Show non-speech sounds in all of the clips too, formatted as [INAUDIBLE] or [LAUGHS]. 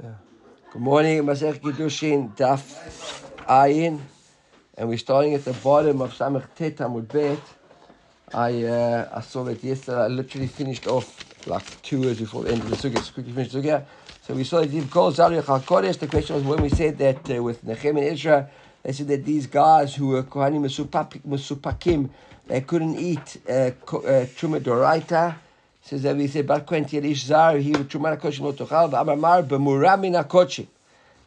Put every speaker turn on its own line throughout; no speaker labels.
Good morning, Masech Kiddushin, Daf Ayin, and we're starting at the bottom of Samech Tet Amud Bet. I uh, I saw that yesterday. I literally finished off like two hours before the end of the. So quickly finished the. So we saw that you've called Zariach HaKodesh. The question was when we said that uh, with Nechem and Ezra, they said that these guys who were Kohanim Mesupakim, they couldn't eat uh, uh, Doraita Says that we said Bar Quenti Ish Zar, he would Truma Kodesh Lo Tochal, V'amar Mar B'mura Min HaKodshim.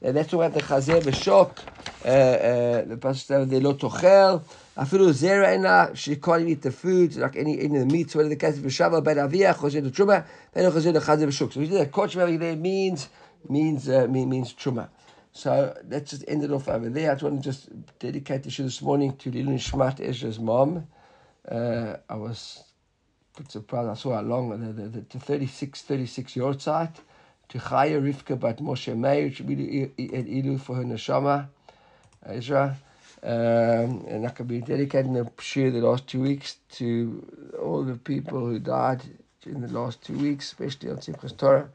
And that's what the Chazeh V'shok, uh, uh, the pasuk says they lo tochel, אפילו זרע אינה שכל eat the food, like any, any of the meats, whatever the case, ושבה בין אביה, חוזר לתרומה, בין חוזר לחזר בשוק. So we did that coach over there means, means, uh, mean, means truma. So let's just end it off over there. I just want to just dedicate the show this morning to Lilun Shmat Ezra's mom. Uh, I was bit surprised. I saw how long the, the, the, the 36, 36 year old site to Chaya Rivka but Moshe Meir, which really Ilu for her neshama, Ezra. Um, and I could be dedicating a share the last two weeks to all the people who died in the last two weeks, especially on Simchas Torah,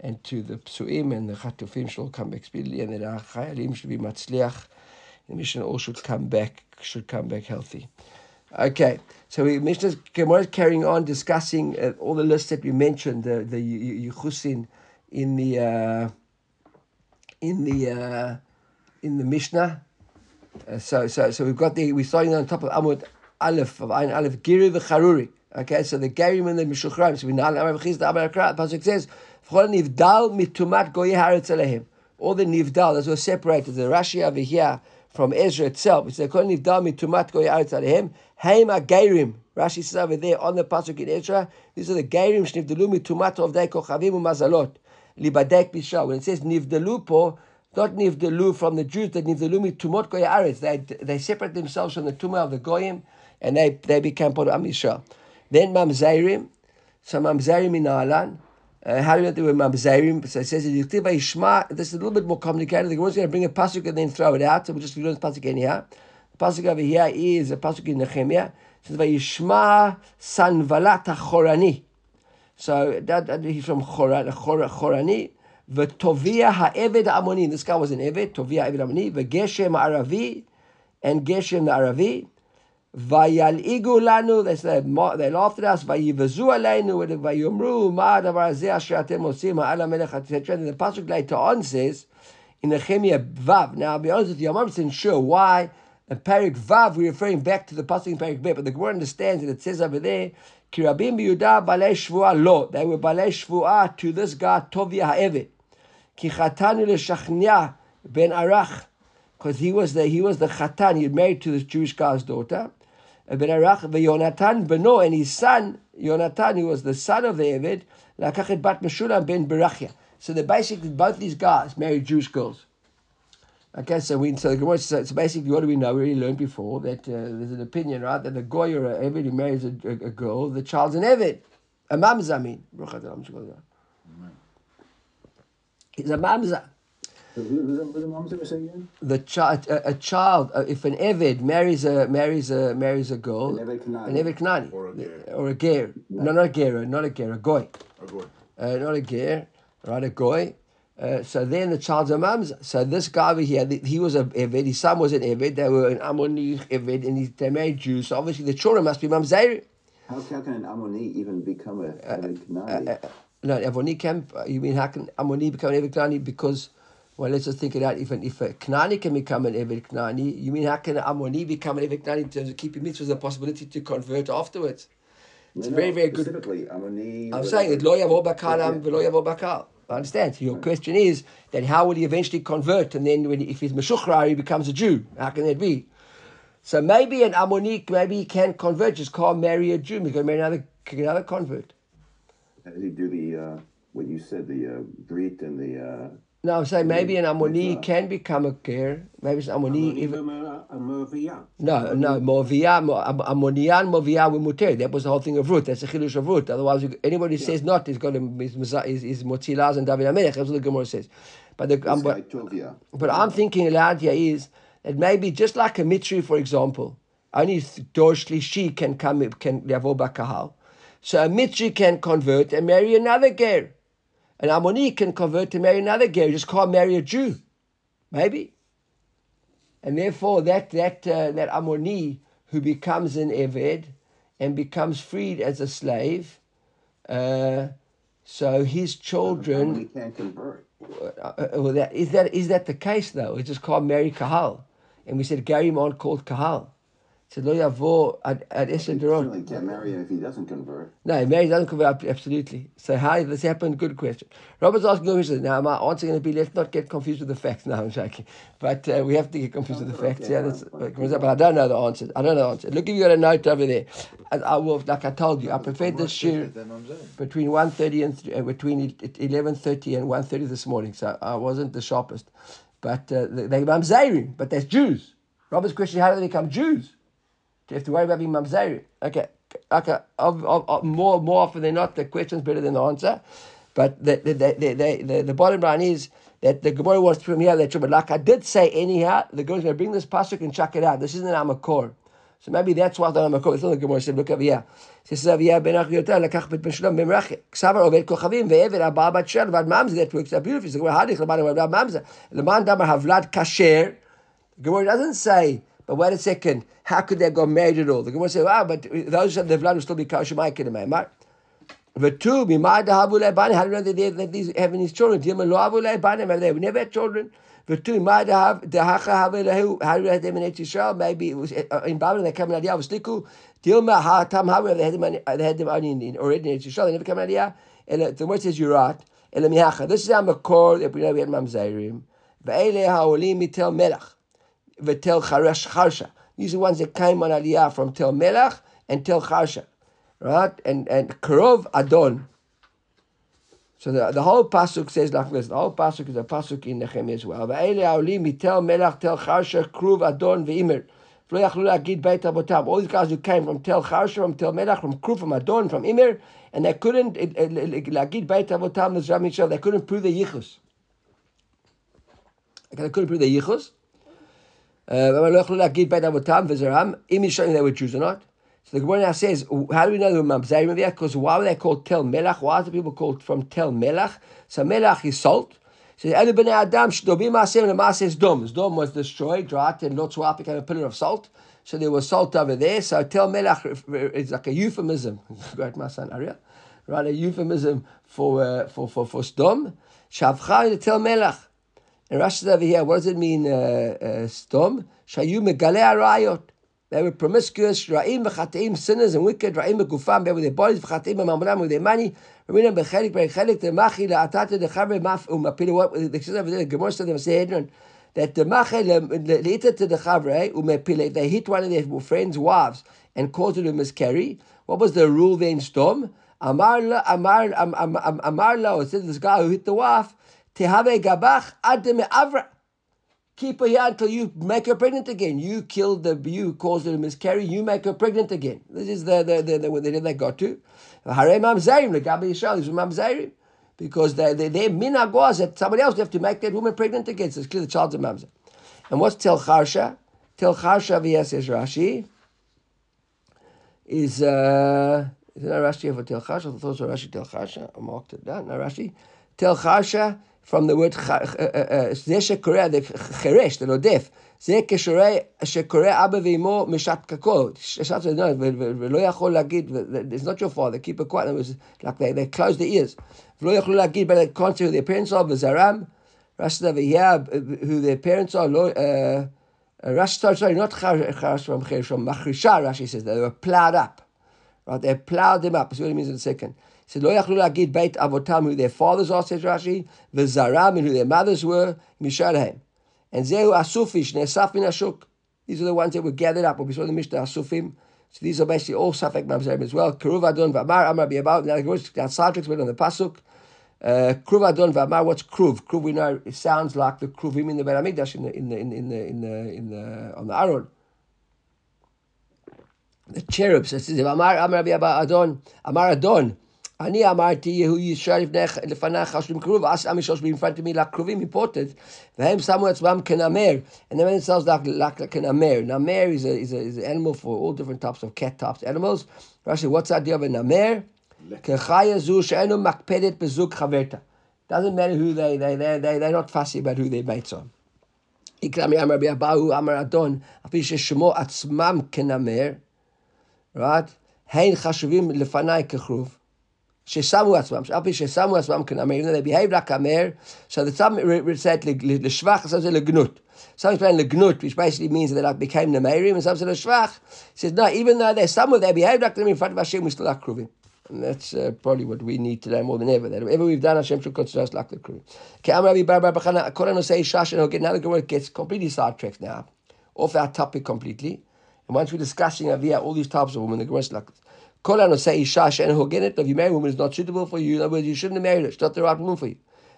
and to the Psuim and the Chatufim should all come back speedily, and our Chayalim should be Matzliach. The mission all should come back, should come back healthy. Okay, so we mentioned Gemara is carrying on discussing uh, all the lists that we mentioned, the the Yuchusin in the uh, in the uh, in the Mishnah. Uh, so so so we've got the we're starting on top of Amud Aleph of Ein Aleph Giri v'Charuri. Okay, so the Gerim and the Mishuchraim. So we now Amar V'chiz the Amar Akra. Pasuk says, "V'chol nivdal mitumat goyi haaretz alehem." All the nivdal, those were separated. The Rashi over here from Ezra itself. It's the Kol nivdal mitumat goyi haaretz alehem. Haim Gerim. Rashi says over there on the pasuk in Ezra, these are the Gerim shnivdalu mitumat of dei kochavim umazalot libadek bishal. When it says nivdalu po, not nivdalu from the Jews, that nivdalu mitumot goy aretz. They they separate themselves from the tumah of the goyim, and they they become part of Am. Then mamzerim, so mamzerim in Alan. Uh, how do you they were mamzerim? So it says Yishma. This is a little bit more complicated. The Gemara's going to bring a pasuk and then throw it out. So we'll just learn the pasuk anyhow. The pasuk over here is a pasuk in Nehemiah. It says Vayishma sanvalat hachorani. So that, that he's from Choran, Chor, Chorani. V'tovia ha'eved Amoni. This guy was an Eved. Tovia ha'eved Amoni. V'geshem Aravi. And Geshem Aravi. Vayal'igu lanu. They laughed at us. Vayivazu aleinu. Vayomru. Ma davar hazeh asher atem osim. Ha'ala melech etc. And the Pasuk later on says, in Nehemiah Vav. Now, I'll be honest with you, I'm not sure why in Parik Vav we're referring back to the Pasuk in Parik Bet, but the Gemara understands that it says over there, Kirabim Yehuda balei shvua lo. They were balei shvua to this guy Tovia Ha'evet. Ki chatanu leshachnia ben Arach, because he was the he was the chatan. He had married to this Jewish guy's daughter. Ben Arach veYonatan beno and his son Yonatan, who was the son of the Eved, lakachet bat Meshulam ben Berachia. So they basically both these guys married Jewish girls. Okay, so we so the Gemara so, so basically what do we know? We already learned before that uh, there's an opinion, right, that a goy or a Evid who marries a, a, a girl, the child's an eved, a mamza. I mean, he's a mamza. The child, a, a child, uh, if an Eved marries a marries a marries a girl,
An Eved Kanani.
Knani,
Or a ger.
or a ger, no, not a ger, not a ger, a goy,
Or goy.
uh, not a ger, right, a goy. Uh, so then the child's a mamza. So this guy over here, he was a Eved, his son was an Eved, they were an Ammoni Eved, and he, they married Jews. So obviously the children must be mamzerim.
How, how can an Ammoni even become a Eved Kanani?
Uh, no, Avoni can. You mean how can Ammoni become an Eved Knani? Because, well, let's just think it out. If an, if a Knani can become an Eved Knani, you mean how can an Ammoni become an Eved Knani in terms of keeping mitzvahs, the possibility to convert afterwards? It's
No,
very, very good.
Ammoni.
I'm saying it lo yavo bakalam v'lo yavo bakal. I understand. Your question is that how will he eventually convert? And then when if he's meshuchrar, he becomes a Jew. How can that be? So maybe an Ammonik, maybe he can convert. Just can't marry a Jew. He can marry another another convert.
How did he do the, uh, what you said, the uh, Brit and the. Uh,
No, I'm saying maybe an Ammoni can become a ger. Maybe it's Ammoni. Even, no, no, Movia, Mo- Am- Ammonian, Movia, we muter. That was the whole thing of Ruth. That's the chilush of Ruth. Otherwise, anybody who says not is going to is is, is Motzilaz and David Amelech. That's what the Gemara says. But the um, but. But I'm thinking aloud here is that maybe just like a mitri, for example, only Dor she can come can yavo bakahal. So a mitri can convert and marry another ger. An Ammoni can convert to marry another Ger, just can't marry a Jew. Maybe. And therefore, that, that, uh, that Ammoni who becomes an Eved and becomes freed as a slave, uh, so his children.
Can't convert.
Uh, well, that, is, that, is that the case, though? It's just called marry Kahal. And we said Gary Mon called Kahal. Said Lo Yavo ad ad
He
Eser Doron.
certainly can't marry him if he doesn't convert.
No, Mary doesn't convert absolutely. So how did this happen? Good question. Robert's asking a question. Now my answer going to be let's not get confused with the facts. [LAUGHS] now. I'm joking. But uh, we have to get confused with the facts. Yeah, that's, but I don't know the answers. I don't know the answer. Look if you got a note over there. And I will, like I told you, I prepared this shir between 1.30 and uh, between 11.30 and 1.30 this morning. So I wasn't the sharpest. But uh, they they mamzerim, but that's Jews. Robert's question, how do they become Jews? you have to worry about being mamzerim. Okay, okay. Of, of, of, more more often than not, the question's better than the answer. But the the the, the, the, the bottom line is that the Gemara wants to here that but like I did say anyhow, the Gemara is going to bring this pasuk and chuck it out. This isn't an amakor. So maybe that's why the amakor. It's not the Gemara said. Look over here. This is over here, ben Achiyotah lekach bet ben Shalom ben Merachik. Ksavar oved kochavim ve'eved abba bat shel vad mamzer. That works out beautifully. So Gemara hadich lemanavad mamzer. Leman damar havlad kasher. The Gemara doesn't say but wait a second, how could they got married at all? The Gemara says, wow, but those of the blood will still be kosher, my kid, right? But two, Mimai Dahavu Leibani, how do you know that, they, these having these children? Dilma Loavu Leibani, maybe they never had children. But two, Mimai Dahav, Dahacha Havu Lehu, how do you know them in Israel? Maybe it was uh, in Babylon, they come in Aliyah, was Liku. Dilma Hatam Havu, they had them, they had them only in, in, already in Israel, they never come in Aliyah. And uh, the word says, you're right. This is our Makor that we know we had Mamzerim. Ve'ele Ha'olim Mitel Melech. Vetel Charesh Charsha. These are ones that came on Aliyah from Tel Melach and Tel Charsha. Right? And and Karov Adon. So the, the whole pasuk says like this. The whole pasuk is a pasuk in Nehemiah as well. Tel. All these guys who came from tel charsha, from tel Melach, from kruv, from adon, from imer, and they couldn't la'gid beit avotam. They couldn't prove the yichus. They couldn't prove the yichus. Uh, ולא יכלו להגיד בית אבותם וזרעם, אם יש they were Jews or not. So the Gemara now says, how do we know they were mamzerim over there? Because why were they called tel melach? Why are the people called from tel melach? So melach is salt. So the bnei adam sh'dobim ma'asem and ma'aseh dom. Dom was destroyed, right? And Lot Suaf became a pillar of salt. So there was salt over there. So tel melach is like a euphemism. [LAUGHS] Great, my son Ariel. Right, a euphemism for uh, for for for sdom. Shavcha is tel melach. And Rashi says over here, what does it mean, uh, uh, stom? Shayu megale arayot. They were promiscuous, ra'im v'chateim, sinners and wicked, ra'im v'gufam, with their bodies, v'chateim v'mamulam, with their money, ra'minam b'chelik, b'chelik, the machi, la'atate, the maf, umapila, what, the says over the Gemara says, the Sanhedrin, that the machi, le'ita to the chaver, umapila, if they hit one of their friends' wives and caused her to miscarry, what was the rule then, stom? Amar la, amar, am- am- am- amar la, it says this guy who hit the wife, tehave gabach ad me'avra, keep her here until you make her pregnant again. You killed the, you caused her to miscarry, you make her pregnant again. This is the, the, the, the, the, they got to. Hare mamzerim, the Gabi Yisrael, these were mamzerim. Because they, they, their minhag was that somebody else have to make that woman pregnant again. So it's clear the child's a mamzer. And what's tel charsha? Tel charsha says Rashi is uh is it Rashi for tel charsha? I thought it was Rashi tel charsha. I marked it down. No Rashi. Tel from the word זה שקורא, the חירש, the נודף, זה כשקורא אבא ואמו משעת פקקו, שעת ולא יכול להגיד, it's not your father, keep it quiet, it was like they, they closed their ears, ולא יכלו להגיד, but they can't say who their parents are, וזרם, רש"י over here, who their parents are, לא, uh, Rashi, sorry, not Charash from Cherish, from Machrisha, Rashi says, they were plowed up. Right? They plowed them up. That's what it means in a second. Said Lo yachlu lagid beit avotam, who their fathers are, says Rashi, v'zaram, who their mothers were, misharhem. And zehu asufish, nesaf min ashuk. These are the ones that were gathered up, When we saw the Mishnah, asufim. So these are basically all Safek Mamzerim as well. Kruva Adon Vamar, Amar Biabaut, now the Sartrix went on the Pasuk. Uh, Kruv Adon Vamar, what's Kruv? Kruv, we know, it sounds like the Kruvim in the Ben in the, in the, in the, in the, in the, on the Aron the cherubs. It says, Amar Amar Adon, Amar Adon, אני אמרתי, הוא ישר לפניך אשרים קרוב, ועש עם שלוש in front of me לקרובים important, והם שמו עצמם כנמר, and they made themselves like, like, like an amer. Namer is, a, is, a, is an animal for all different types of cat types animals. Rashi, what's the idea of a namer? כחיה זו שאינו מקפדת בזוג חברתה. Doesn't matter who they, they, they, they, they're not fussy about who their mates are. Ikrami Amar Abahu Amar Adon, Afi Shemo Atzmam Kenamer, right? Hein Chashuvim Lefanai Kechruv. ששמו עצמם, אף פי ששמו עצמם כנמר, even though they behave like המר, so the some said לשבח, some said לגנות. Some explain לגנות, which basically means that they like became namerim, and some said לשבח. says, no, even though they're some of they behave like them in front of Hashem, we still are kruvim. And that's uh, probably what we need today more than ever. That whatever we've done, Hashem should consider us like the crew. Now the Gemara gets completely sidetracked now, off our topic completely. And once we're discussing Aviyah, all these types of women, the Gemara is like this. Kol say isha she'en hogenet, if you marry a woman is not suitable for you, in other words, you shouldn't have married her. It's not the right woman for you.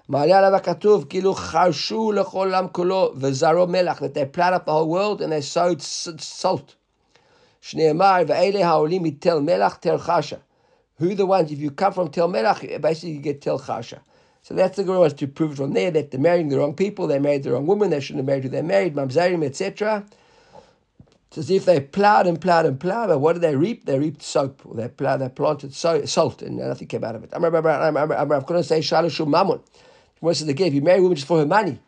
מעלה עליו הכתוב, כאילו חרשו לכל העם כולו וזרו מלח, that they plowed up the whole world and they sowed salt. שנאמר, ואלה העולים מתל מלח תל חשה. Who the ones, if you come from tel melach, basically you get tel chasha. So that's the Gemara wants to prove from there that they're marrying the wrong people, they married the wrong woman, they shouldn't have married who they married, mamzerim, etc. It's as if they plowed and plowed and plowed, but what did they reap? They reaped soap. They plowed, they planted so, salt, and nothing came out of it. I'm going to say shalashum mammon. What's the gift? You marry a woman just for her money.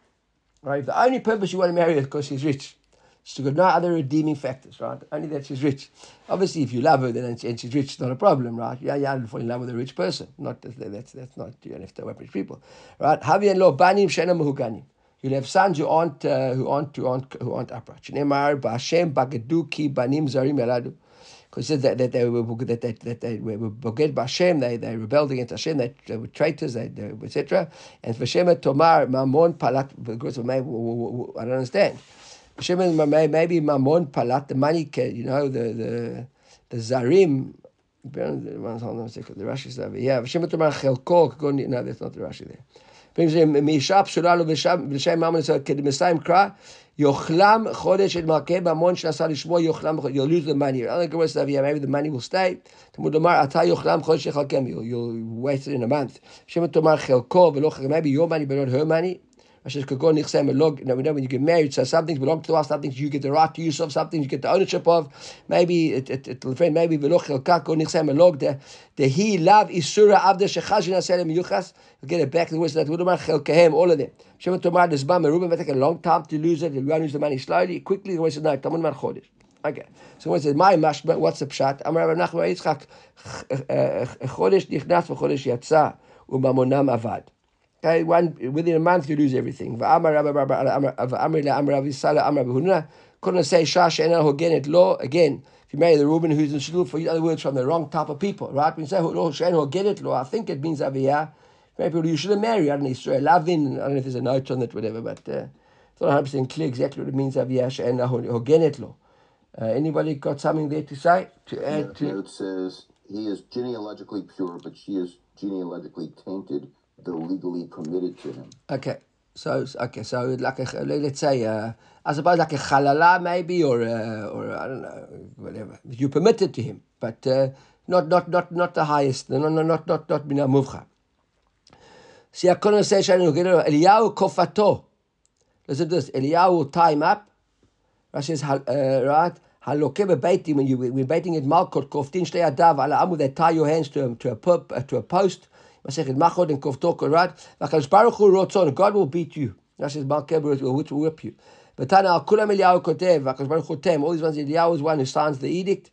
Right? If the only purpose you want to marry her is because she's rich. She's got no other redeeming factors, right? Only that she's rich. Obviously, if you love her then and she's rich, it's not a problem, right? Yeah, yeah, fall in love with a rich person. Not that's that's not you don't have to rich people, right? Havi and lo banim shena muhuganim. You'll have sons who aren't, uh, who aren't, who aren't, who aren't upright. Because it says that, that they were that they, that they were boged b'Hashem, they they rebelled against Hashem, they, they were traitors, they, they etc. And v'Shem tomar mamon palat. Because I don't understand. V'Shem maybe mamon palat the money, you know the the the zarim. The Rashi is over. Yeah, V'Shem tomar chelko. No, that's not the Rashi there. ואם זה מאישה פסולה לו ולשי ממון ישראל כדמסיים קרא, יאכלם חודש את מלכי ממון שנעשה לשמוע יאכלם חודש, you'll lose the money, you'll יוליד למאני. אלא maybe the money will stay. תמוד לומר אתה יאכלם חודש יחלקם, you wasted in a month. שמא תאמר חלקו ולא חלקו, maybe your money, but not her money. But not her money. Now we know when you get married, so some things belong to us, some things you get the right to use of, some things you get the ownership of. Maybe it, it, it maybe veloch elkako nichsem elog the the he love isura avda shechazin aselem yuchas. We Get it back the words that Udamar chelkehem all of them. Shem tomar desbam merubim take a long time to lose it. Want to the money slowly, quickly. The way said no, tamun mar chodesh. Okay. So when it says my mashma, what's the pshat? Amar Rav Nachman Yitzchak chodesh uh, uh, nichnas v'chodesh yatsa umamonam avad. Okay, one within a month you lose everything. Couldn't say shash again it law again. If you marry the Reuben who's in shul for in other words from the wrong type of people, right? When you say get it law, I think it means aviyah. Maybe you should have married. I don't know Israel Lavin. I don't know if there's a note on it, whatever. But uh, it's not 100 percent clear exactly what it means aviyah and hogenet law. Uh, anybody got something there to say to add
yeah, to? It says he is genealogically pure, but she is genealogically tainted though legally permitted to him.
Okay. So okay, so like a, let's say, uh, I suppose like a halala maybe, or uh, or I don't know, whatever. You permitted to him, but uh, not not not not the highest. No, no, not not not mina muvcha. See, I couldn't say Eliyahu kofato. Listen to this. Eliyahu will time up. Rashi says, uh, right. Haloke bebeitim when you when baiting at Malkot koftin shtei adav ala amu they tie your hands to a, to a, to a post Masechet Machod and Kovtok, right? Vakadosh Baruch Hu Rotzon, God will beat you. Says Malkeber will whip you. But Tana Al Kulam Eliyahu Kotev, Vakadosh Baruch Hu Tem, all these ones, Eliyahu is one who signs the edict,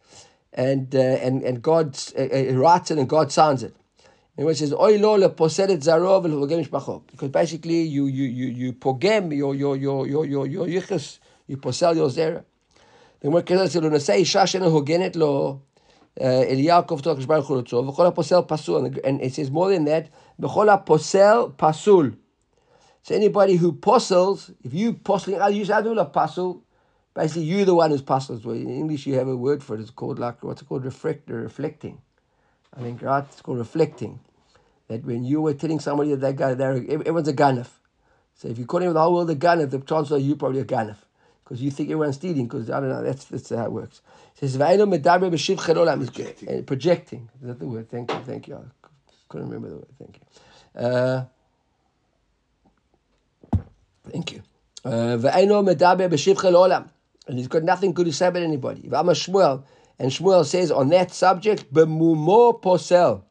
and uh, and and God uh, uh, writes it and God signs it. And it says, Oy lo leposeret zarov v'l'hogem mishpacho. Because basically you you you you pogem your your your your your your yichus, you posel your zera. The Gemara says, "Lo nasei isha shena lo Kofto HaKadosh Baruch Hu Rotzov, v'chol posel pasul, and it says more than that, v'chol posel pasul. So anybody who postles, if you posting, I use adula pasul, basically you're the one who's postles. Well, in English you have a word for it, it's called like, what's it called, reflector, reflecting. I think, right, it's called reflecting. That when you were telling somebody that they got, they're, everyone's a ganef. So if you're calling the whole world a ganef, the chances are you probably a ganef. Because you think everyone's stealing, because I don't know, that's, that's how it works says medaber b'shiv cherolam. Projecting. projecting. Is that the word? Thank you. Thank you. I couldn't remember the word. Thank you. Uh, thank you. Uh, Vayno medaber b'shiv cherolam. And he's got nothing good to say about anybody. V'ama Shmuel. And Shmuel says on that subject, b'mumo posel.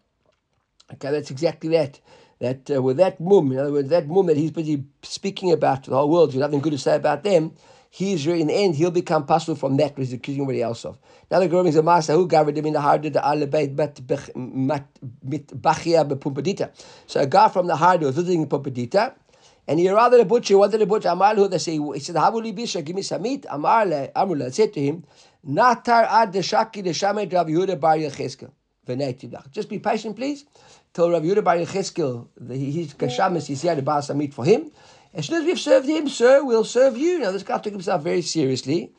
Okay, that's exactly that. that uh, with that mum, in other words, that mum that he's busy speaking about to the whole world, he's nothing good to say about them. He's in the end, he'll become puzzled from that, which he's accusing everybody else of. Now the Gorim is a master who gathered him in the hard the alebeit mit bachia bepumpadita. So a guy from the hard was visiting Pumpadita, and he rather the butcher, wanted the butcher, Amarlu, they say, he said, Havuli Bisha, give me some meat. Amarle, Amrula said to him, Natar ad de shaki de shamet Rav Yehuda bar Yecheskel. Just be patient, please. Till Rav Yehuda bar Yecheskel, his kashamis, he's here to buy some meat for him. As soon as we've served him, sir, we'll serve you. Now, this guy took himself very seriously.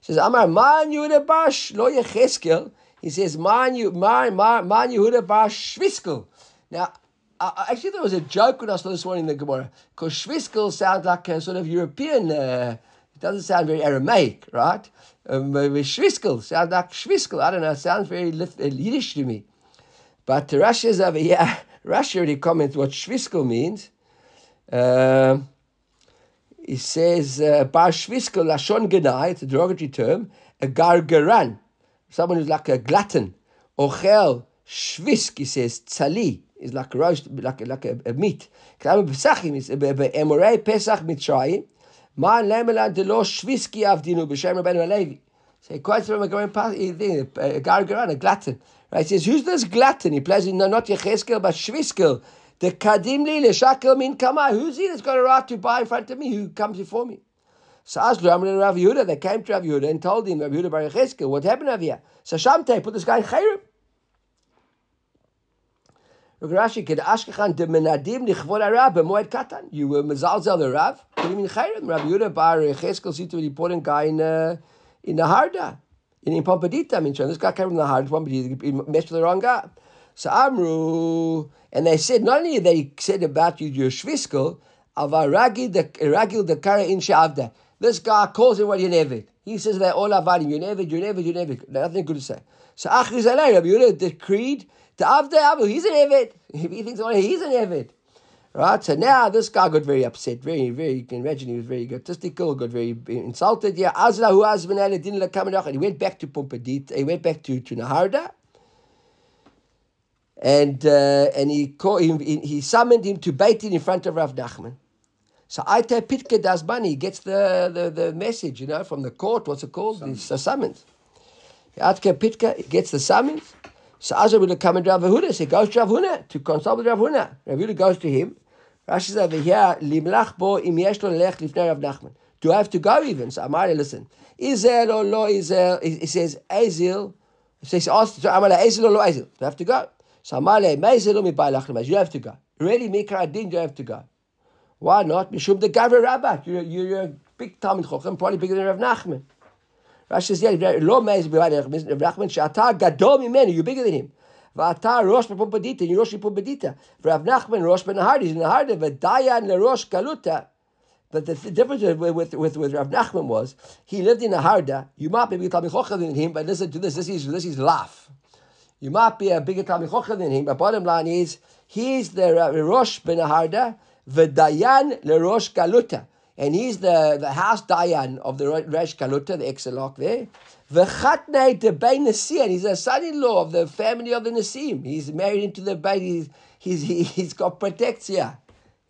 He says, Amar, man Yehuda bar lo Yecheskel. He says, man, man, man, man Yehuda Shviskel. Now, I actually thought it was a joke when I saw this one in the Gemara, because Shviskel sounds like a sort of European, uh, it doesn't sound very Aramaic, right? Um, Shviskel sounds like Shviskel, I don't know, it sounds very uh, Yiddish to me. But Rashi is over here, [LAUGHS] Rashi already comments what Shviskel means. Uh, he says, uh, Bar Shviskel Lashon Genai, it's a derogatory term, a gargaran, someone who's like a glutton. Ochel Shvisk, he says, Tzali, is like a roast, like, like a, a meat. Klam Pesachim is Emorei Pesach Mitzrayim. Man lemelan de lo shviski avdinu b'shem Rabbeinu Alevi. So he quotes from a going past, a gargaran, a glutton. Right? He says, who's this glutton? He plays in, no, not Yecheskel, but Shviskel. The kadim li leshakel min kamai. Who's he that's got a right to buy in front of me? Who comes before me? So Aslu Amrin Rav Yehuda, they came to Rav Yehuda and told him, Rav Yehuda Bar Yecheskel, what happened over here? So Shamte put this guy in Chayrim. Rashi could ashkechan de menadim nichvod Arab b'moed katan. You were mezalzel the Rav. What do you mean chayrim? Rav Yehuda bar Cheskel see to the important guy in uh, in the Harda in in Pompadita. I mean, this guy came from the Harda. Pompadita he messed with the wrong guy. So Amru, and they said not only they said about you your shviskel, avaragi the kara in shavda. This guy calls you never. He says they're never, you never, you never. Nothing good to say. So Achri Zalei, Rabbi Yehuda decreed to Avda Abu, he's an Evid. [LAUGHS] He thinks, well, he's an Evid. Right, so now this guy got very upset, very, very, you can imagine he was very egotistical, got very insulted. Yeah, Azra who been didn't come and he went back to Pumpadit, he went back to, to Naharda, and uh, and he called him, he summoned him to bait in front of Rav Nachman. So Aita Pitke money, he gets the, the, the message, you know, from the court, what's it called? Summons. The summons. Atka Pitke gets the summons. So Azar would come and Rav Huna. So he goes to Rav Huna to consult with Rav Huna. Rav Huna goes to him. Rashi says over here, Limlach bo im yesh lo lech lifnei Rav Nachman. Do I have to go even? So Amar, listen. Izel or lo Izel? He says Azil. So he says, so Amar Azil or lo Azil? Do I have to go? So Amar Mezel or mi lach You have to go. Really, Mikra Adin, you have to go. Why not? Mishum the Gavra Rabbah. You're, you're a big Talmud Chochem, probably bigger than Rav Nachman. Rashi says, yeah, lo meiz b'vayde Rav Nachman, she'ata gadol mimenu, you're bigger than him. V'ata rosh b'pumbedita, you rosh b'pumbedita. Rav Nachman rosh b'nahar, he's in Naharda, v'dayan lerosh galuta. But the, difference with, with, with, with Rav Nachman was, he lived in Naharda, you might be a Talmud than him, but listen to this, this is, this is laugh. You might be a bigger Talmud than him, but bottom line is, he's the Rosh b'Naharda, v'dayan lerosh galuta and he's the, the house Dayan of the Rosh Galuta, the Exilarch there. V'chatnei de Bei Nasir, he's a son-in-law of the family of the Nasim. He's married into the Bei, he's, he's, he's got protection.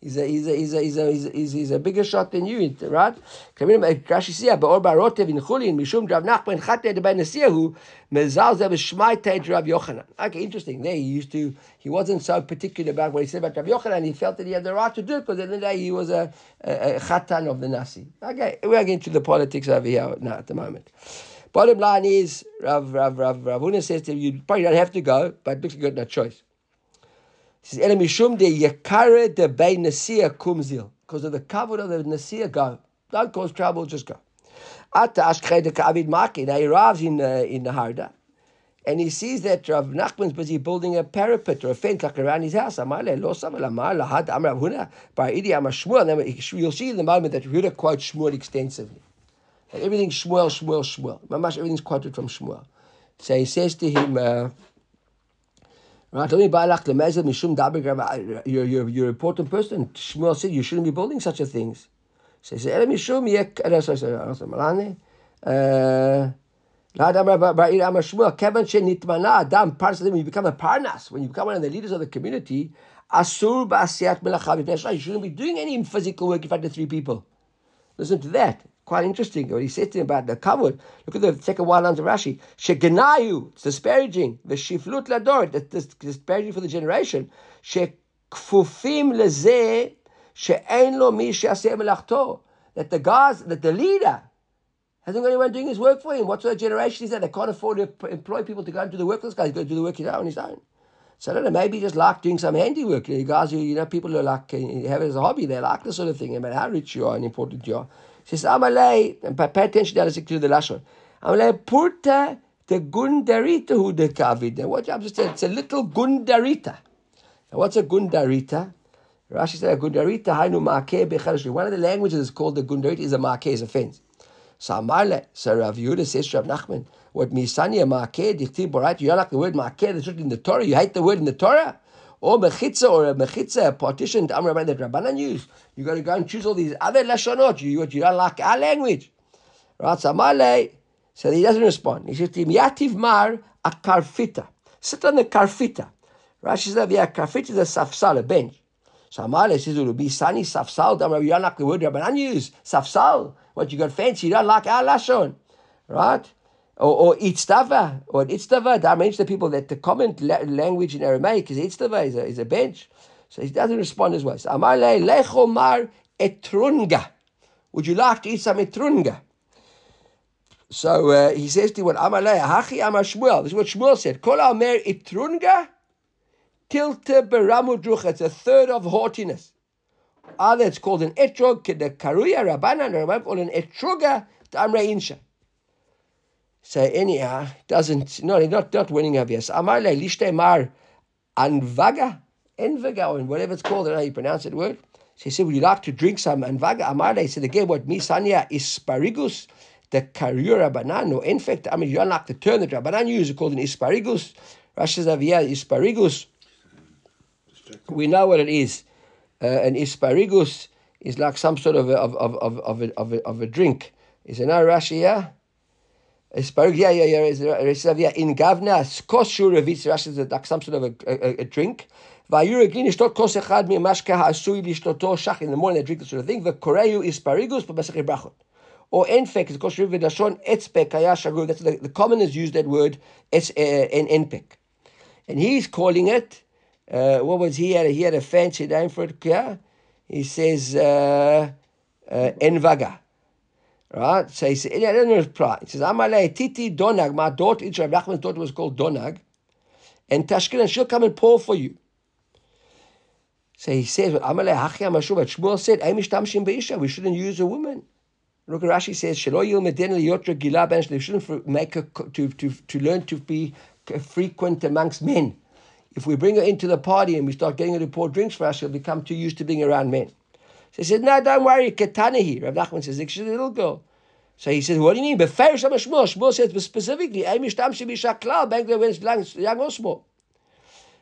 He's a, he's a, he's a, he's a, he's a, he's a, bigger shot than you, right? Rashi says, "Ba'or barotev in chulin mishum Rav Nachman chatei debay nasiyahu mezal ze b'shmai teid Rav Yochanan." Okay, interesting. There, he used to. He wasn't so particular about what he said about Rav Yochanan. He felt that he had the right to do it because at the end of the day he was a, chatan of the nasi. Okay, we are getting to the politics over here now at the moment. Bottom line is, Rav Rav Rav Rav Huna says him, you probably don't have to go, but looks like you got no choice. Says, Ele de yakare de bay nasia kumzil. Because of the cover of the nasia, go. Don't cause trouble, just go. Ata ashkhe de ka'avid maki. Now he arrives in, uh, in Harda. And he sees that Rav Nachman's busy building a parapet or a fence like around his house. You'll see in the moment that Yehuda quotes Shmuel extensively. That everything's Shmuel, Shmuel, Shmuel. Mamash, everything's quoted from Shmuel. So he says to him. Uh, Right? You're, you're, you're an important person. Shmuel said you shouldn't be building such a things. So he said, Parnas, when you become a Parnas, when you become one of the leaders of the community, You shouldn't be doing any physical work in front of three people. Listen to that. Quite interesting. What he said to him about the kavod. Look at the second one on Rashi. Shegenayu. It's disparaging. The shiflut lador. That's disparaging for the generation. Shekfufim lezeh she'en lo mi. That the guys, that the leader hasn't got anyone doing his work for him. What sort of generation is that? They can't afford to employ people to go and do the work. for This guy's going to do the work on his own. So I don't know, maybe just like doing some handiwork. You know, guys you know, people who like, uh, have it as a hobby, they like this sort of thing, no matter how rich you are and important you are. She says, Amalei, and pay attention to the Lashon. Amalei, purta the gundarita who the kavid. What just saying, it's a little gundarita. Now, what's a gundarita? Rashi said, a gundarita hainu ma'akeh One of the languages is called the gundarita is a ma'akeh, is a fence. So Amalei, so Rav Yehuda says Rav Nachman, what misanya ma'akeh, dichtiv borat, you don't like the word ma'akeh that's written in the Torah, you hate the word in the Torah? Or mechitza, or a mechitza, a partition, that Rabbanan use. You got to go and choose all these other lashonot. You, you don't like our language. Right, Samale, so he doesn't respond. He says, Yativ mar a karfita. Sit on the karfita. Rashi says, yeah, karfita is a safsal, a bench. Samale says, it will be sunny safsal. You don't like the word Rabbanan use. Safsal. What, you got fancy, you don't like our lashon. Right? Or, or Itztava, or Itztava, that means the people that the common la- language in Aramaic is Itztava, is a, is a bench. So he doesn't respond as well. So, Amar le lechomar etrunga. Would you like to eat some etrunga? So uh, he says to what Amar le hachi Amar Shmuel. This is what Shmuel said. Kol amer etrunga tilte beramudrucha. It's a third of haughtiness. Other, it's called an etrog, the karuya rabbanan, or called an etruga, the amre insha. So anyhow, doesn't no, not not winning of yes. Amar le mar anvaga, envaga, or whatever it's called. I don't know how you pronounce that word. So he said, Would you like to drink some anvaga? Amar le said again, what misanya is sparigus, the karura banan, no in fact, I mean you don't like the term that Rabbanan use called an isparigus. Rashi says, yeah, isparigus. We know what it is. Uh, an isparigus is like some sort of a, of, of, of, of, a, of, a, of a drink. Is it not Rashi, yeah? Yeah, yeah, yeah. yeah. In Gavna, kosher revitz, Rashi is like some sort of a, a, a drink. Vayur is kos echad mi ha'asui lishtoto shach. In the morning they drink this sort of thing. The koreyu is parigus, but besach brachot. Or enfek is kosher v'dashon etzpek hayashagur. That's the, the commoners use that word es en enfek, and he's calling it. Uh, what was he had? A, he had a fancy name for it. Yeah, he says uh, uh, envaga. Right? So he don't know his reply. He says, Titi Donag, my daughter, Rav Nachman's daughter was called Donag, and Tashkin, and she'll come and pour for you. So he says, Amalei Hachi Amashu, but Shmuel said, Amish Tamshim Be'isha, we shouldn't use a woman. Look Rashi says, Shelo Yil Medin Yotra Gila Ben they shouldn't make her to, to, to learn to be frequent amongst men. If we bring her into the party and we start getting her to pour drinks for us, she'll become too used to being around men. So he said, no, don't worry, Ketanahi. Rav Nachman says, she's a little girl. So he says, what do you mean? But Farish Shmuel. Shmuel says specifically, Amish Tam Shebi Shakla, Bangla when it's young or small.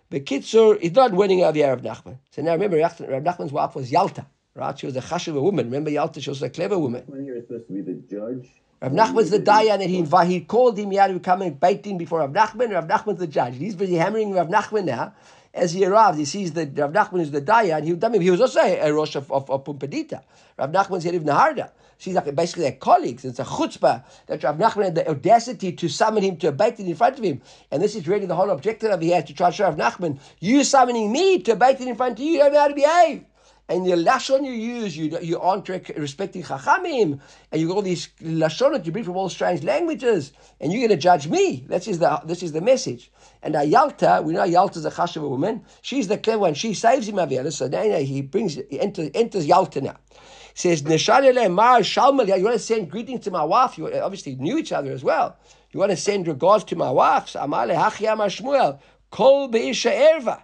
But Kitzur is not winning of Rav Nachman. So now remember, Rav Nachman's wife was Yalta, right? She was a chashuva woman. Remember Yalta, she was a clever woman.
When you're supposed to be the judge.
Rav Nachman's the dayan, and he he called him, he had to come and bait him before Rav Nachman, Rav Nachman's the judge. He's busy hammering Rav Nachman now as he arrives, he sees that Rav Nachman is the Daya, and he, he was also a Rosh of, of, of Pumbedita. Rav Nachman's here of Naharda. She's like basically their colleagues. It's a chutzpah that Rav Nachman had the audacity to summon him to a beit in front of him. And this is really the whole objective of he had to try to show Rav Nachman, you summoning me to a beit in front of you, you don't know how to behave and the lashon you use, you you aren't respecting chachamim, and you got all these lashonot you bring from all strange languages, and you're going to judge me. This is the this is the message. And Yalta, we know Yalta is a chashuv woman. She's the clever one. She saves him Aviyah. So now he brings he enters, enters Yalta now. He says Neshalele Mar Shalmal. You want to send greetings to my wife. You obviously knew each other as well. You want to send regards to my wife. Amale Hachiyam Shmuel. Kol Beisha Erva.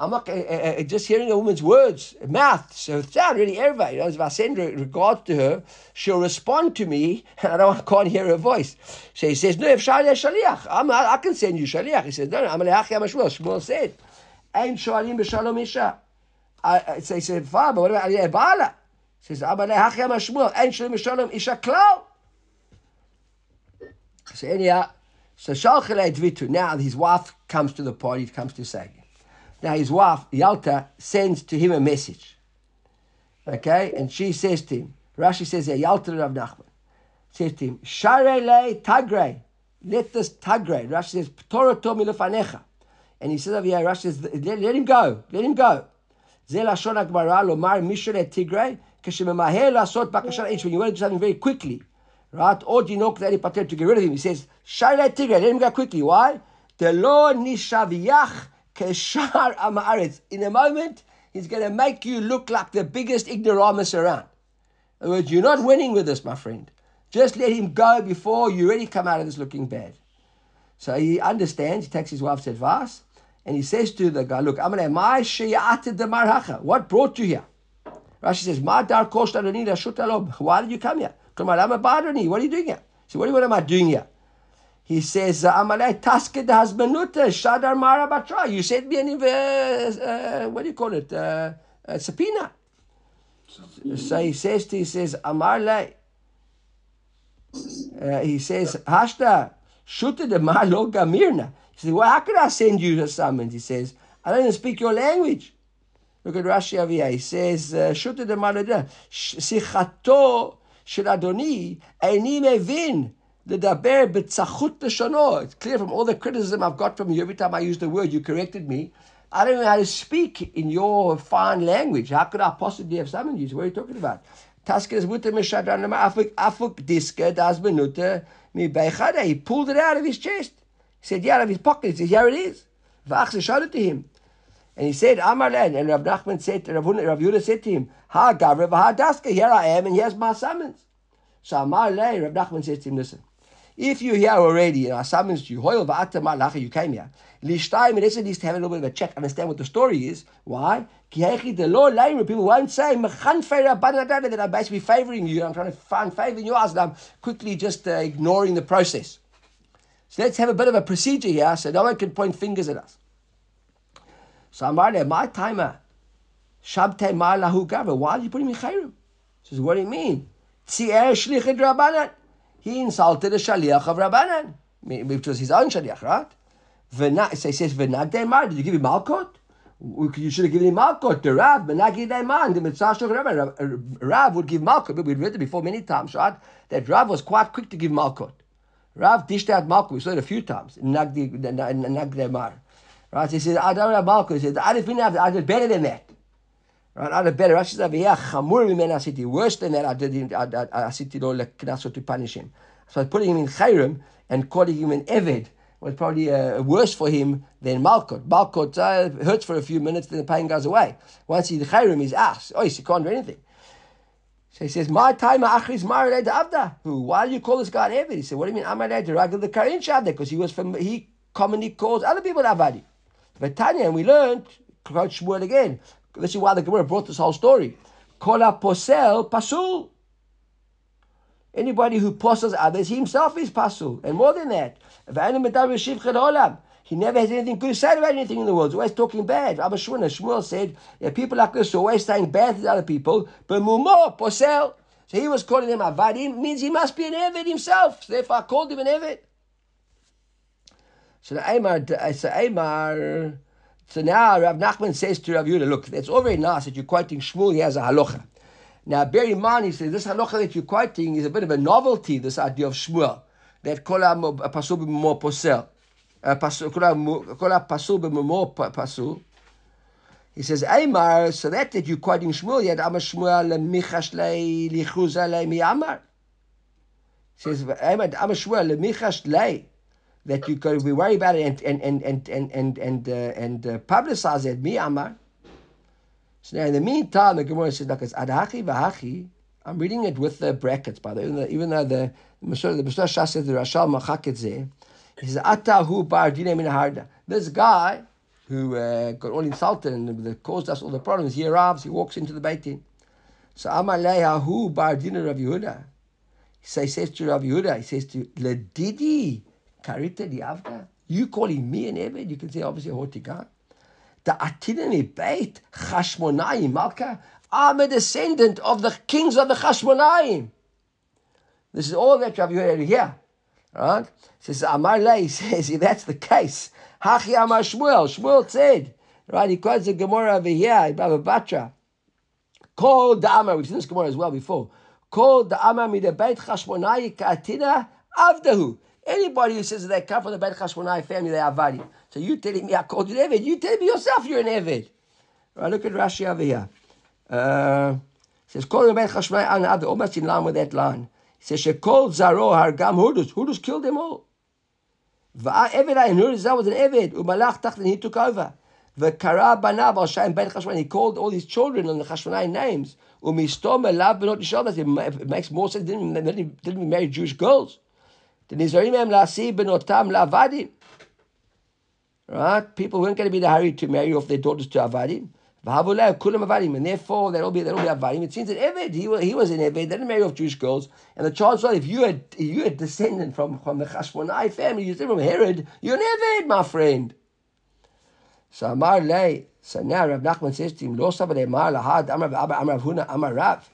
I'm not uh, uh, just hearing a woman's words, mouth. So it's not really erva. You know, if I send regards to her, she'll respond to me, [LAUGHS] and I don't can't hear her voice. So he says, "No, if shaliach, I'm, I, I can send you shaliach." He says, "No, no, I'm leachia mashmuel." Shmuel said, "Ein shoalim b'shalom isha." So he said, "Fine, but what about aliyah bala?" He says, "I'm leachia mashmuel." Ein shoalim b'shalom isha klal. So anyhow, so shalchalei dvitu. Now his wife comes to the party, comes to say. Now his wife, Yalta, sends to him a message. Okay, and she says to him, Rashi says here, Yalta Rav Nachman, says to him, Share le tagre, let this tagre. Rashi says, Torah tomi lefanecha. And he says over here, Rashi says, let, let him go, let him go. זה לשון הגמרא, לומר מישהו לטיגרי, כשממהר לעשות בקשה לאיש, when you want to do something very quickly, right? או דינו כדי להיפטר, to get rid of him. He says, שי לטיגרי, let him go quickly. Why? דלא נשביח Keshar [LAUGHS] In a moment, he's going to make you look like the biggest ignoramus around. In other words, you're not winning with this, my friend. Just let him go before you really come out of this looking bad. So he understands, he takes his wife's advice, and he says to the guy, Look, I'm my shi'atid the marhacha. What brought you here? Rashi says, My dar kosh Why did you come here? What are you doing here? So what, what am I doing here? He says, Amale taske hasmanuta shadar mara batra. You sent me an, uh, uh, what do you call it? Uh, a subpoena. So he says to, he says, Amarle, uh, he says, Hashta, shuta de mar lo gamirna. He says, well, how could I send you a summons? He says, I don't even speak your language. Look at Rashi Aviyah. He says, Shuta de Malada, Sichato shel Adoni, Eini mevin, Ledaber b'tzachut b'shono. It's clear from all the criticism I've got from you. Every time I use the word, you corrected me. I don't know how to speak in your fine language. How could I possibly have summoned you? What are you talking about? He pulled it out of his chest. He said, yeah, out of his pocket. He said, here it is. Vachse showed it to him. And he said, Amalan. And Rav Nachman said, Rav, Rav Yudah said to him, Ha Gavra, v'ha Daska, here I am, and here's my summons. So Amalan, Rav Nachman said to him, listen, if you're here already and I summoned you, Hoyle Va'ata Malacha, you came here. Lishtayim, and it needs to have a little bit of a check, understand what the story is. Why? People won't say that I'm basically favoring you. I'm trying to find favor in your eyes, and I'm quickly just uh, ignoring the process. So let's have a bit of a procedure here so no one can point fingers at us. So Amar my timer, Shabte Lahu Gavra, why did you put him in Chayrim? He says, what do you mean? He insulted a Shaliach of Rabbanan, which was his own Shaliach, right? V'na, so he says, V'nagdei Mar, did you give him Malkot? You should have given him Malkot. The Rav, Menagi Daiman, the Mitzvah of Rabban. Äh, Rav would give Malkot, but we've read it before many times, right? That Rav was quite quick to give Malkot. Rav dished out Malkut. We saw it a few times. Nagde Mar. Right? He says, I don't have Malkut. He says, I didn't have, did better than that. Right? I did better. Rashi says, yeah, chamur mimen asiti. Worse than that, I did I, I, asiti lo leknaso to punish him. So I putting him in chayrim and calling him an eved was probably uh, worse for him than malkot. Malkot uh, hurts for a few minutes, then the pain goes away. Once he's in chayrim, he's ass. Oh, he can't do anything. So he says, My time achris avda. Why do you call this guy an Eved? He said, What do you mean Ragil the Karin Shavda? Because he was from he commonly calls other people Avadi. But Tanya, and we learned, quote Shmuel again. This is why the Gemara brought this whole story. Kola posel pasul. Anybody who posters others, he himself is pasul. And more than that, he never has anything good to say about anything in the world. He's always talking bad. Abba Shmuel, Shmuel said, yeah, people like this are always saying bad things to other people, but mumo, posel. So he was calling them avadim, means he must be an Eved himself. So therefore I called him an Eved. So the Amar, so Amar, so now Rav Nachman says to Rav Yehuda, look, that's all very nice that you're quoting Shmuel, he has a halacha. Now bear in mind, he says, this halacha that you're quoting is a bit of a novelty, this idea of Shmuel, that kol pasul b'mor posel. He says, Amar, so that that you're quoting Shmuel, yet Amar Shmuel lemichash lei lichuz lei miyamar. He says, Amar Shmuel lemichash lei that you could be worried about it and and and and and and and, uh, and uh, publicize it mi Amar. So now in the meantime, the Gemara says, it's adachi v'hachi. I'm reading it with the brackets, by the way, even though the the Mashal Shas says the Rashal machak it he says, Atahu bar harda. This guy who uh, got all insulted and caused us all the problems, he arrives, he walks into the Beitin. So Amaleyahu bar dina Rav Yehuda. So he says to Rav Yehuda, he says to Ledidi karita diavda. You calling me an Eved? You can say obviously a haughty guy. The atinani beit Chashmonayim Malka. I'm a descendant of the kings of the Chashmonayim. This is all that Rav Yehuda here. Right? Says Amar Le says if that's the case, Hachi Amar Shmuel. Shmuel said Right? He quotes the Gemara over here, Baba Batra. Called the Amar, we've seen this Gemara as well before. Called the Amar mi the Beit Chashmonai Katina Avdahu. Anybody who says that they come from the Beit Chashmonai family, they are Avadi. So you telling me I called you an Eved, you telling me yourself you're an Eved. Right, look at Rashi over here. Uh, says, the Beit Chashmonai an Avdahu, almost in line with that line. He says, Shekol Zaro Hargam Hurdus. Hurdus killed them all. Eved and Hurdus, was an Eved. Umalach Tach, and he took over. V'kara banav al Shem ben Chashmonai. He called all his children on the Chashmonai names. Umistom elav benot yishav. It makes more sense. Didn't, didn't, didn't marry Jewish girls. Right? People weren't going to be the hurry to marry off their daughters to avadim. And therefore, they'll be they'll be avadim. It seems that Eved, he was, he was an Eved. They didn't marry off Jewish girls. And the chance was, if you had if you had descendant from from the Chashmonai family, you from Herod, you're an Eved, my friend. So Amar Lei. So now Rav Nachman says to him, Lo Amar Lahad Amar Huna Amar Rav.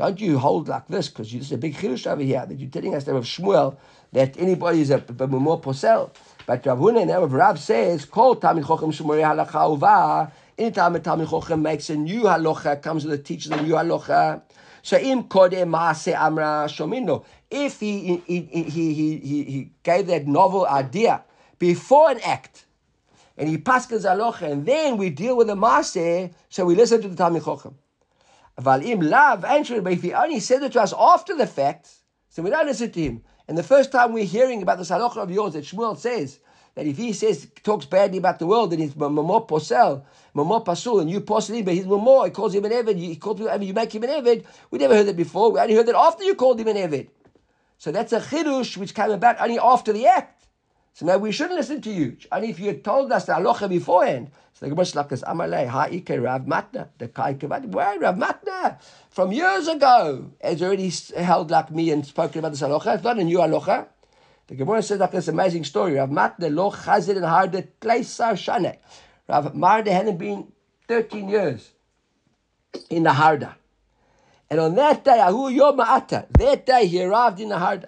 Don't you hold like this because this is a big chiddush over here that you're telling us that of Shmuel that anybody is a more posel. But Rav Huna now Rav says, "Call Tamil Chochem Shmurei Halacha Uva. Anytime a Talmid Chochem makes a new halacha, comes with a teacher a new halacha. So im kodem maase amra shomino. If he he, he, he, he, gave that novel idea before an act, and he passes alocha, and then we deal with the maase, so we listen to the Talmid Chochem. Aval im lav answered, but if he only said it to us after the fact, so we don't listen to him. And the first time we're hearing about the halacha of yours that Shmuel says that if he says talks badly about the world, then he's mamo posel, mamo pasul, and you posel but he's mamo. He calls him an evid. He calls him, you make him an evid. We never heard that before. We only heard that after you called him an evid. So that's a chidush which came about only after the act. So now we shouldn't listen to you. And if you had told us the halacha beforehand. So the Gemara Shlakas Amalei Ha'ike Rav Matna the Kai Kavad. Why Rav Matna from years ago has already held like me and spoken about this halacha. It's not a new halacha. The Gemara says like this amazing story. Rav Matna lo chazir and harde kleisar shane. Rav Marde hadn't been 13 years in the Harda. And on that day, Ahu Yom Ma'ata, that day he arrived in the Harda.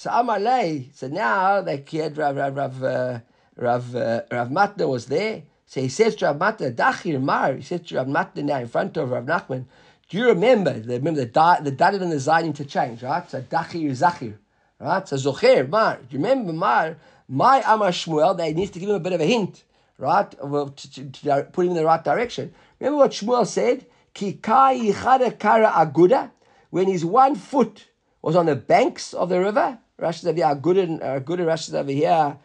So Amalei, so now the kid Rav Rav Rav uh, Rav, uh, Rav Matna was there. So he says to Rav Matna, Dachir Mar, he says to Rav Matna now in front of Rav Nachman, do you remember, remember the, da, the Dalit and the Zayin to change, right? So Dachir Zachir, right? So Zocher, Mar, do you remember Mar? My Amar Shmuel, they needs to give him a bit of a hint, right? Well, to, to, to put him in the right direction. Remember what Shmuel said? Ki kai kara aguda, when his one foot was on the banks of the river, Rashi over here, good Aguda Rashi over here,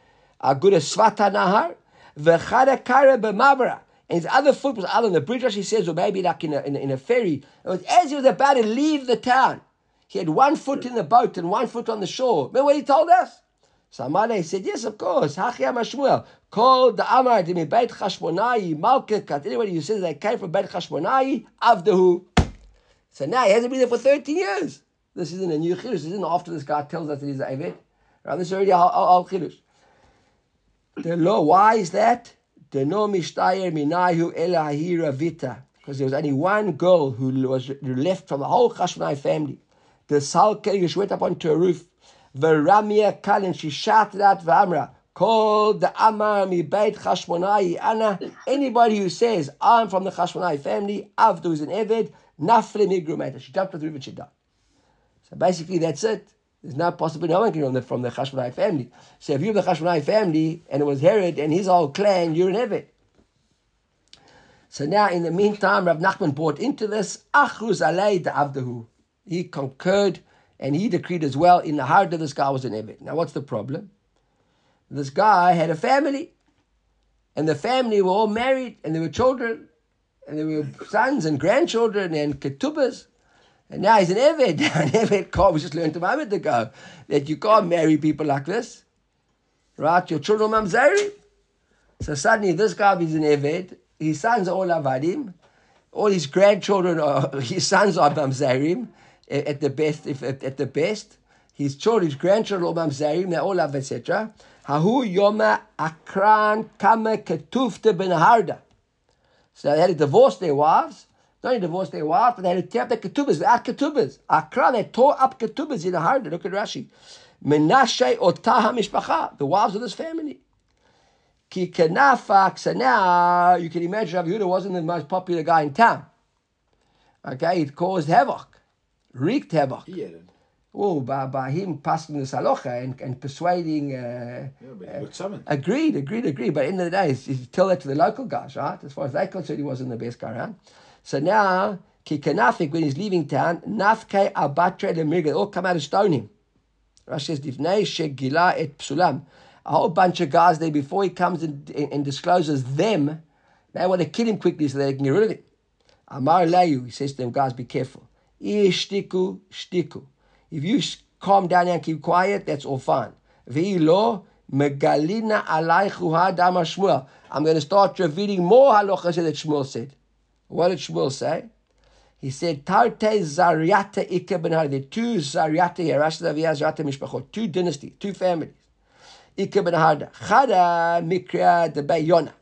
Aguda Svata Nahar, V'chada Kara B'mabra. And his other foot was out on the bridge, Rashi says, or maybe like in a, in a, in a ferry. Was as he was about to leave the town. He had one foot in the boat and one foot on the shore. Remember what he told us? Samale said, yes, of course. Hachi Shmuel. Called the Amar to me, Beit Chashmonai, Malkekat. Anybody who says they came from Beit Chashmonai, Avdahu. So now he hasn't been there for 13 years. This isn't a new chiddush. This isn't after this guy tells us that he's an Eved. Right? This is already al chiddush. The law. Why is that? The elahira vita. Because there was only one girl who was left from the whole Chashmonai family. The Salkerish went up onto a roof. Veramia Kalin, she shouted out Vamra, called the Amar mi Beit Chashmonai Anna. Anybody who says, I'm from the Chashmonai family, Avdu is an Eved, Nafle Migrumeta. She jumped off the roof and she died. Basically, that's it. There's not possible no one can from the, from the family. So if you're the Chashmonai family and it was Herod and his whole clan, you're in Eved. So now, in the meantime, Rav Nachman brought into this Achruz Alei Avdahu. He concurred and he decreed as well in the heart of this guy was an Eved. Now, what's the problem? This guy had a family, and the family were all married, and there were children, and there were sons and grandchildren and ketubas. And now he's an Eved. [LAUGHS] an Eved can't, we just learned a moment ago that you can't marry people like this. Right? Your children are mamzeri. So suddenly this guy is an Eved. His sons are all Avadim. All his grandchildren are, [LAUGHS] his sons are mamzerim at the best, if at, at the best. His children, his grandchildren are mamzerim, they're all Av, etc. Hahu yoma akran kama ketufte ben harda. So they had to divorce their wives not only divorced their wife, but they had to tear up their ketubas, they had ketubas. Akra, they tore up ketubas in the heart. Look at Rashi. Menashe otaha mishpacha, the wives of this family. Ki kenafak. So now you can imagine Rav Yehuda wasn't the most popular guy in town. Okay, it caused havoc, wreaked havoc.
He had it.
Oh, by, by him passing the salocha and, and persuading. Uh,
Yeah, he.
Agreed, agreed, agreed. But in the, end of the day, it's- you tell that to the local guys, right? As far as they concerned, he wasn't the best guy around. So now, Kikanafik, when he's leaving town, Nafke Abatre Lemirga, all come out to stone him. Rashi says, Divnei Shegila et Psulam. A whole bunch of guys there before he comes and, and, and discloses them, they want to kill him quickly so they can get rid of him. Amar Layu, he says to them, guys, be careful. Ishtiku, shtiku. If you calm down and keep quiet, that's all fine. Ve'ilo, megalina alaychu hadam Shmuel. I'm going to start revealing more halachas that Shmuel said. What did Shmuel say? He said, Tarte Zariata Ike ben Har. There are two Zariata here, Rashi Zaviyah Zariata Mishpachot, two dynasties, two families. Ike ben Harda. Chada Mikra the Bay Yonah.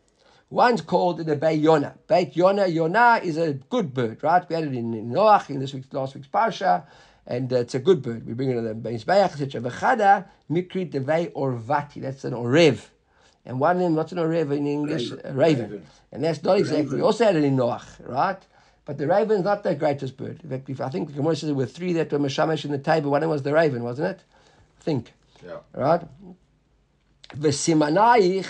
One's called the Bay Yonah. Beit Yonah, Yonah is a good bird, right? We had it in, in Noach, in this week's, last week's Parsha, and uh, it's a good bird. We bring it to the Beis Bayach, etc. V'chada Mikri Devei Orvati. That's an Orev. And one of them, what's an Orev in English?
Raven.
A raven.
Raven.
And that's not exactly.
Raven.
We also had it in Noach, right? But the raven is not the greatest bird. In fact, if, I think the Gemara says there were three that were mashamash in the table. One of them was the raven, wasn't it? I think.
Yeah.
Right? V'simanaich,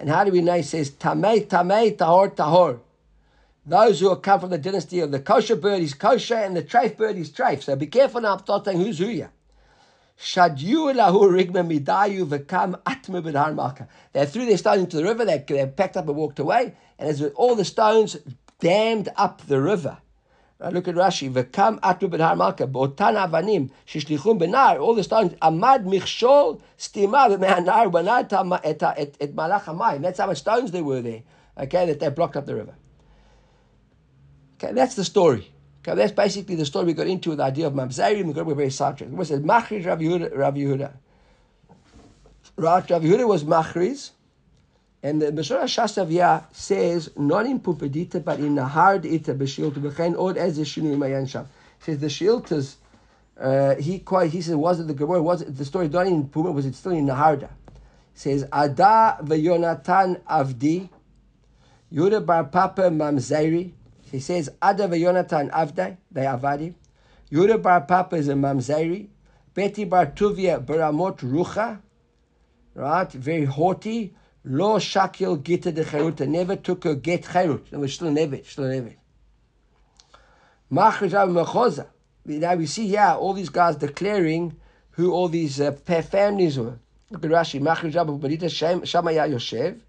and how do we know? He says, Tamei, Tamei, Tahor, Tahor. Those who have come from the dynasty of the kosher bird is kosher and the treif bird is treif. So be careful now, I'm start saying who's who here. They threw their stone into the river, they, they packed up and walked away, and as with all the stones dammed up the river. Now look at Rashi. V'kam atme b'dhar malka. B'otan avanim shishlichum benar. All the stones. Amad michshol stima b'mehanar b'nar ta- et et- et malach hamayim. That's how much stones there were there. Okay, that they blocked up the river. Okay, that's the story. Okay, that's basically the story we got into with the idea of Mamzerim. We got we're very sidetracked. What says Machriz Rav Yehuda? Rav Yehuda. Rav Yehuda was Machriz, and the Beshara Shasavia says not in Pumpedita but in Nahar Ita Beshilta Bechen Od Ez Shinu Mayan Sham. Says the Shiltas. Uh, he quite he says, was it the Gemara was it the story done in Puma was it still in Naharda? says Ada v'Yonatan Avdi Yehuda bar Papa Mamzeri. He says Ada v'Yonatan Avdai, they Avadi. Yehuda bar Papa is a Mamzeri. Betty bar Tuvia Baramot Rucha. Right, very haughty. Lo Shakil Gita de Cheruta. Never took a get Cherut. It was still never, still never. Machriz Rav Mechoza. Now we see here all these guys declaring who all these uh, families were. Look at Rashi. Machriz Shem- Shamaya Yoshev.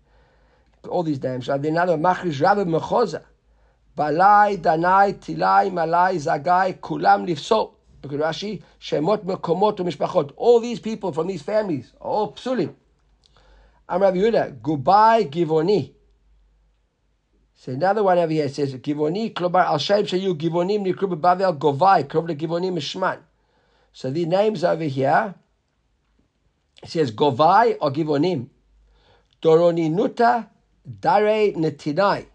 All these names. Then another Machriz Rav Mechoza. Balai, Danai, Tilai, Malai, Zagai, Kulam Lifso. Look at Rashi. Shemot Mekomot Mishpachot. All these people from these families all psulim. I'm Rabbi Yehuda. Gubai Givoni. So another one over here says Givoni Klobar Al Shaib Shayu Givonim Nikru Bavel Govai Krov Le Givonim Mishman. So the names over here it says Govai or Givonim. Doroni Nuta Dare Netinai.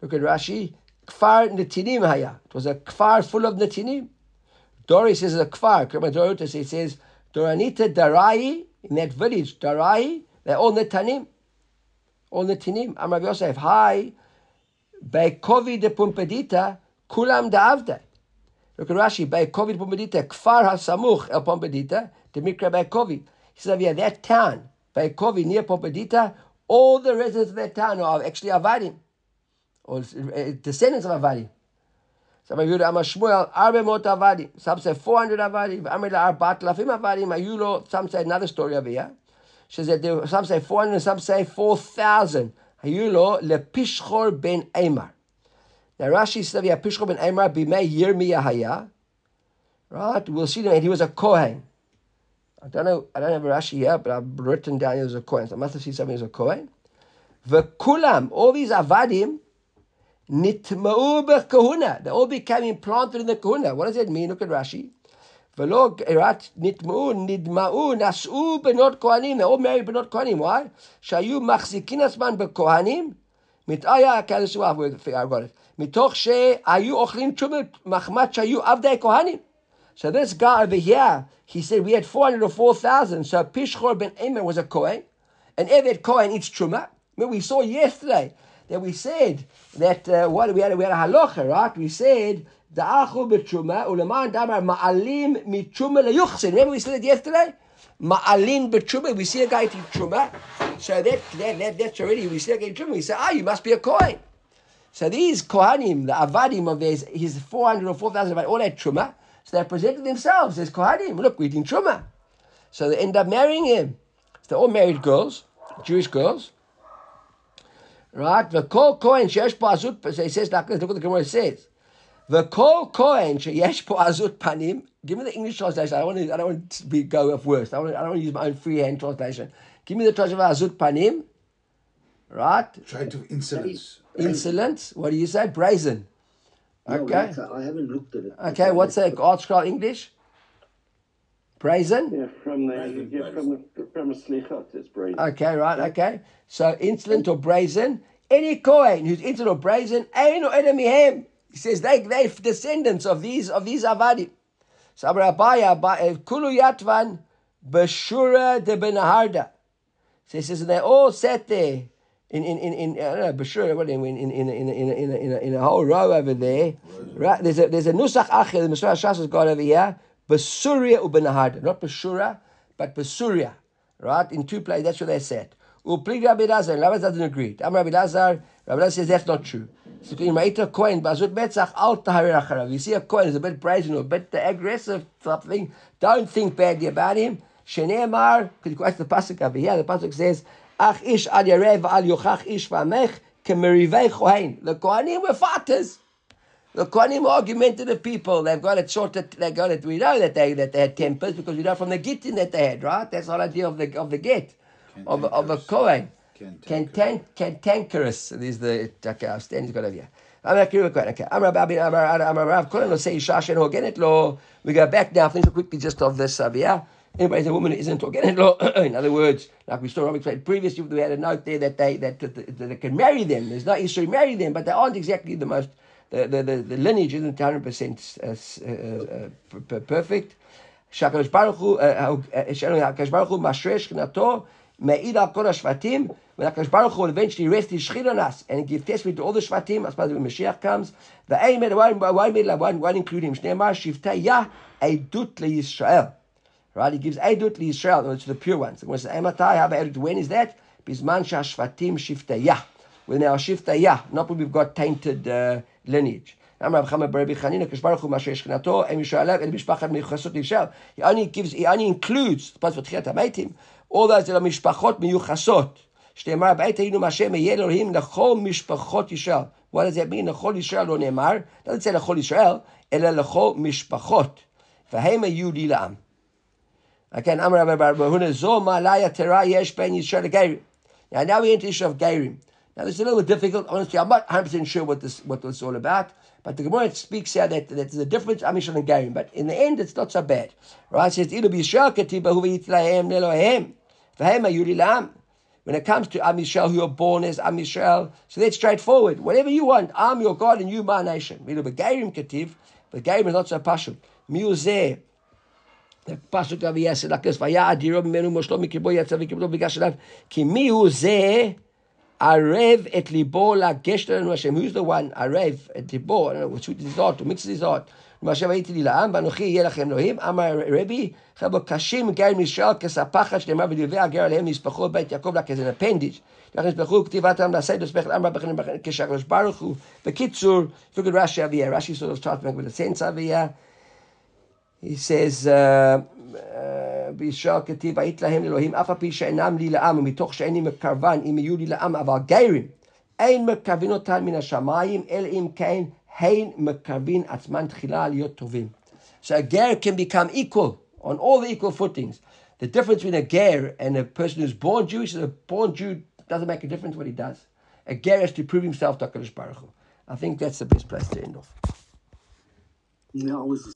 Look at Rashi. Kfar Netinim Haya. It was a kfar full of Netinim. Dori says a kfar. Dorutas it says Doranita Darai in that village. Darai. They're all Netanim. All Netinim. I'm Rabbi Yosef. Hi. Bekovi de Pumpedita, Kulam da Avda. Look at Rashi, Bekovi de Pumpedita, Kfar HaSamuch El Pumpedita, the Mikra Bekovi. He says, yeah, that town, Bekovi near Pumpedita, all the residents of that town are actually Avadim, or uh, descendants of Avadim. Some Amar Shmuel, Arbe Mot Avadim. Some say 400 Avadim. Amar Lafim. Ayulo, some say another story over here. She said some say 400, some say 4,000. Hayulo lepishchor ben Emar. Now Rashi said, "Yeah, Pishchor ben Emar b'mei Yirmiyah haya." Right? We'll see. And he was a Kohen. I don't know. I don't have a Rashi here, but I've written down he was a Kohen. So I must have seen something as a Kohen. V'kulam, all these avadim, nitma'u b'kahuna. They all became implanted in the kahuna. What does that mean? Look at Rashi. ולא רק נטמעו, נדמעו, נשאו בנות כהנים, they all married בנות כהנים, why? שהיו מחזיקים עצמם בכהנים, מתאיה כאלה שהוא got it, מתוך שהיו אוכלים תשומת מחמת שהיו עבדי כהנים. So this guy over here, he said we had 400 or 4,000, so Pishchor ben Emer was a Kohen, an Eved Kohen eats truma. Remember, we saw yesterday that we said that uh, what we had, we had a halacha, right? We said the achul b'truma uleman damar ma'alim mitruma leyuchsin. Remember we said it yesterday. Ma'alin b'truma. We see a guy eating truma, so that, that, that that's already we see a guy eating truma. We say, ah, you must be a kohen. So these kohanim, the avadim of his, his 400 or 4,000, all that truma. So they presented themselves as kohanim. Look, we're eating truma. So they end up marrying him. So they're all married girls, Jewish girls. Right? The kol kohen sheyesh po azut, so he says, look what the Gemara says. The kol kohen sheyesh po azut panim. Give me the English translation. I don't want to, I don't want to be, go off worst. I, want to, I don't want to use my own freehand translation. Give me the translation of azut panim. Right?
Try to insolence.
Insolent. What do you say? Brazen. Okay.
that's- I haven't looked at it.
Okay, what's that? ArtScroll English? Brazen?
Yeah, from the yeah, from the from a slichot, it's brazen.
Okay, right, okay. So insolent or brazen. Any Kohen who's insolent or brazen, ain't no enemy him. He says they they descendants of these of these Avadim. So Amar Abaye, Abaye, eh, Kulu Yatvan, Bashura de Benaharda. So he says they all sat there in in in, in I don't know Bashura, what in in in in in in in, in, a, in a whole row over there. Right? There's a there's a nusach achir the Mishra Shas has got over here. Basuria ubenaharda, not Bashura, but Basuria. Right? In two places, that's what they said. Uplig Rabbi Lazar, Rabbi doesn't agree. Am Rabbi Lazar, Rabbi Lazar says that's not true. So in Ma'ita Kohen, Bazut Metzach, Al. You see a Kohen is a bit brazen or a bit aggressive something. Don't think badly about him. Shene'emar, because you quote the pasuk over here. The pasuk says, Ach ish al yarev al yochach ish v'amech kemerivei Kohen. The Kohanim were fighters. The Kohanim are argumentative people. They've got it sorted. They got it. We know that they that they had tempers because we know from the gittin that they had, right? That's the whole idea of the of the get of, of a Kohen.
Cantankerous.
Cantankerous. These are the okay, I'll stand. He's got over here. I'm not curious. Okay. I'm Rabbi. I'm I'm Rav Kohen. Let's say Isha Shen Hogenet Lo. We go back now. Things quickly just of this uh, over here. Anybody, a woman isn't Hogenet Lo. [CLEARS THROAT] In other words, like we saw Rob explained previously, we had a note there that they that, that, that they can marry them. There's no issue marry them, but they aren't exactly the most The, the, the, the lineage isn't 100 percent uh, uh, uh, perfect. שהקדוש ברוך הוא, הקדוש ברוך הוא משרה שכנתו, מעיד על כל השבטים, when הקדוש ברוך הוא eventually rest his shechina on us and give testimony to all the shvatim, as far as when Mashiach comes, ואין מד, why, why, why, why, why include him? שנאמר, שבטי יה עדות לישראל. Right, he gives עדות לישראל, no, it's the pure ones. When it says, מתי, when is that? בזמן שהשבטים שבטי יה. When they are שבטי יה, not when we've got tainted uh, lineage. אמר רב חמא ברבי חנינא, הקדוש ברוך הוא משרה שכנתו, הם ישראל אל משפחת מיוחסות לישראל. He only gives, he only includes, פרט בתחילת המתים, all those אלה משפחות מיוחסות. שנאמר, בעת היינו מהשם יהיה אלוהים לכל משפחות ישראל. What does that mean? לכל ישראל לא נאמר, לא יצא לכל ישראל, אלא לכל משפחות. והם היו לי לעם. כן, אמר רבי בר בהונה, זו מעלה יתרה יש בין ישראל לגיירים. Now, now we enter the issue of Gairim. Now, this is a little bit difficult. Honestly, I'm not 100% sure what this what it's all about. But the Gemara speaks here that, that there's a difference Amishal and Gairim. But in the end, it's not so bad. Right? It says, ayuri lam. When it comes to Am Yisrael, who are born as Am Yisrael, so that's straightforward. Whatever you want, I'm your God and you my nation. Ilu b'Gairim ketiv, but Gairim is not so pashut. Miuzeh. The pasuk over here said like this: "Vaya adiro b'menu moshlo mikibbo yatzav mikibbo b'gash elav ki mi hu zeh arev et libo lagesh lanu Hashem." Who's the one arev et libo? I don't know which is his heart, mixes his heart. Hashem הייתי לי לעם ואנוכי יהיה לכם אלוהים. אמר רבי, חבר'ה קשים גר מישראל כספחת שנאמר ודברי הגר עליהם נספחו בית יעקב לה כאיזה אפנדיג'. לכן נספחו כתיבתם לעשה תספח לאמר בכן כשהקדוש ברוך הוא. בקיצור, look at Rashi over here. Rashi sort of starts with a sense over here. He says, בישראל כתיב, היית להם אלוהים, אף על פי שאינם לי לעם, ומתוך שאיני מקרבן, אם יהיו לי לעם, אבל גיירים, אין מקרבין אותם מן השמיים, אלא אם כן, הן מקרבין עצמן תחילה להיות טובים. So a ger can become equal on all the equal footings. The difference between a ger and a person who's born Jewish and a born Jew doesn't make a difference what he does. A ger has to prove himself to HaKadosh Baruch Hu. I think that's the best place to end off.
Yeah, I was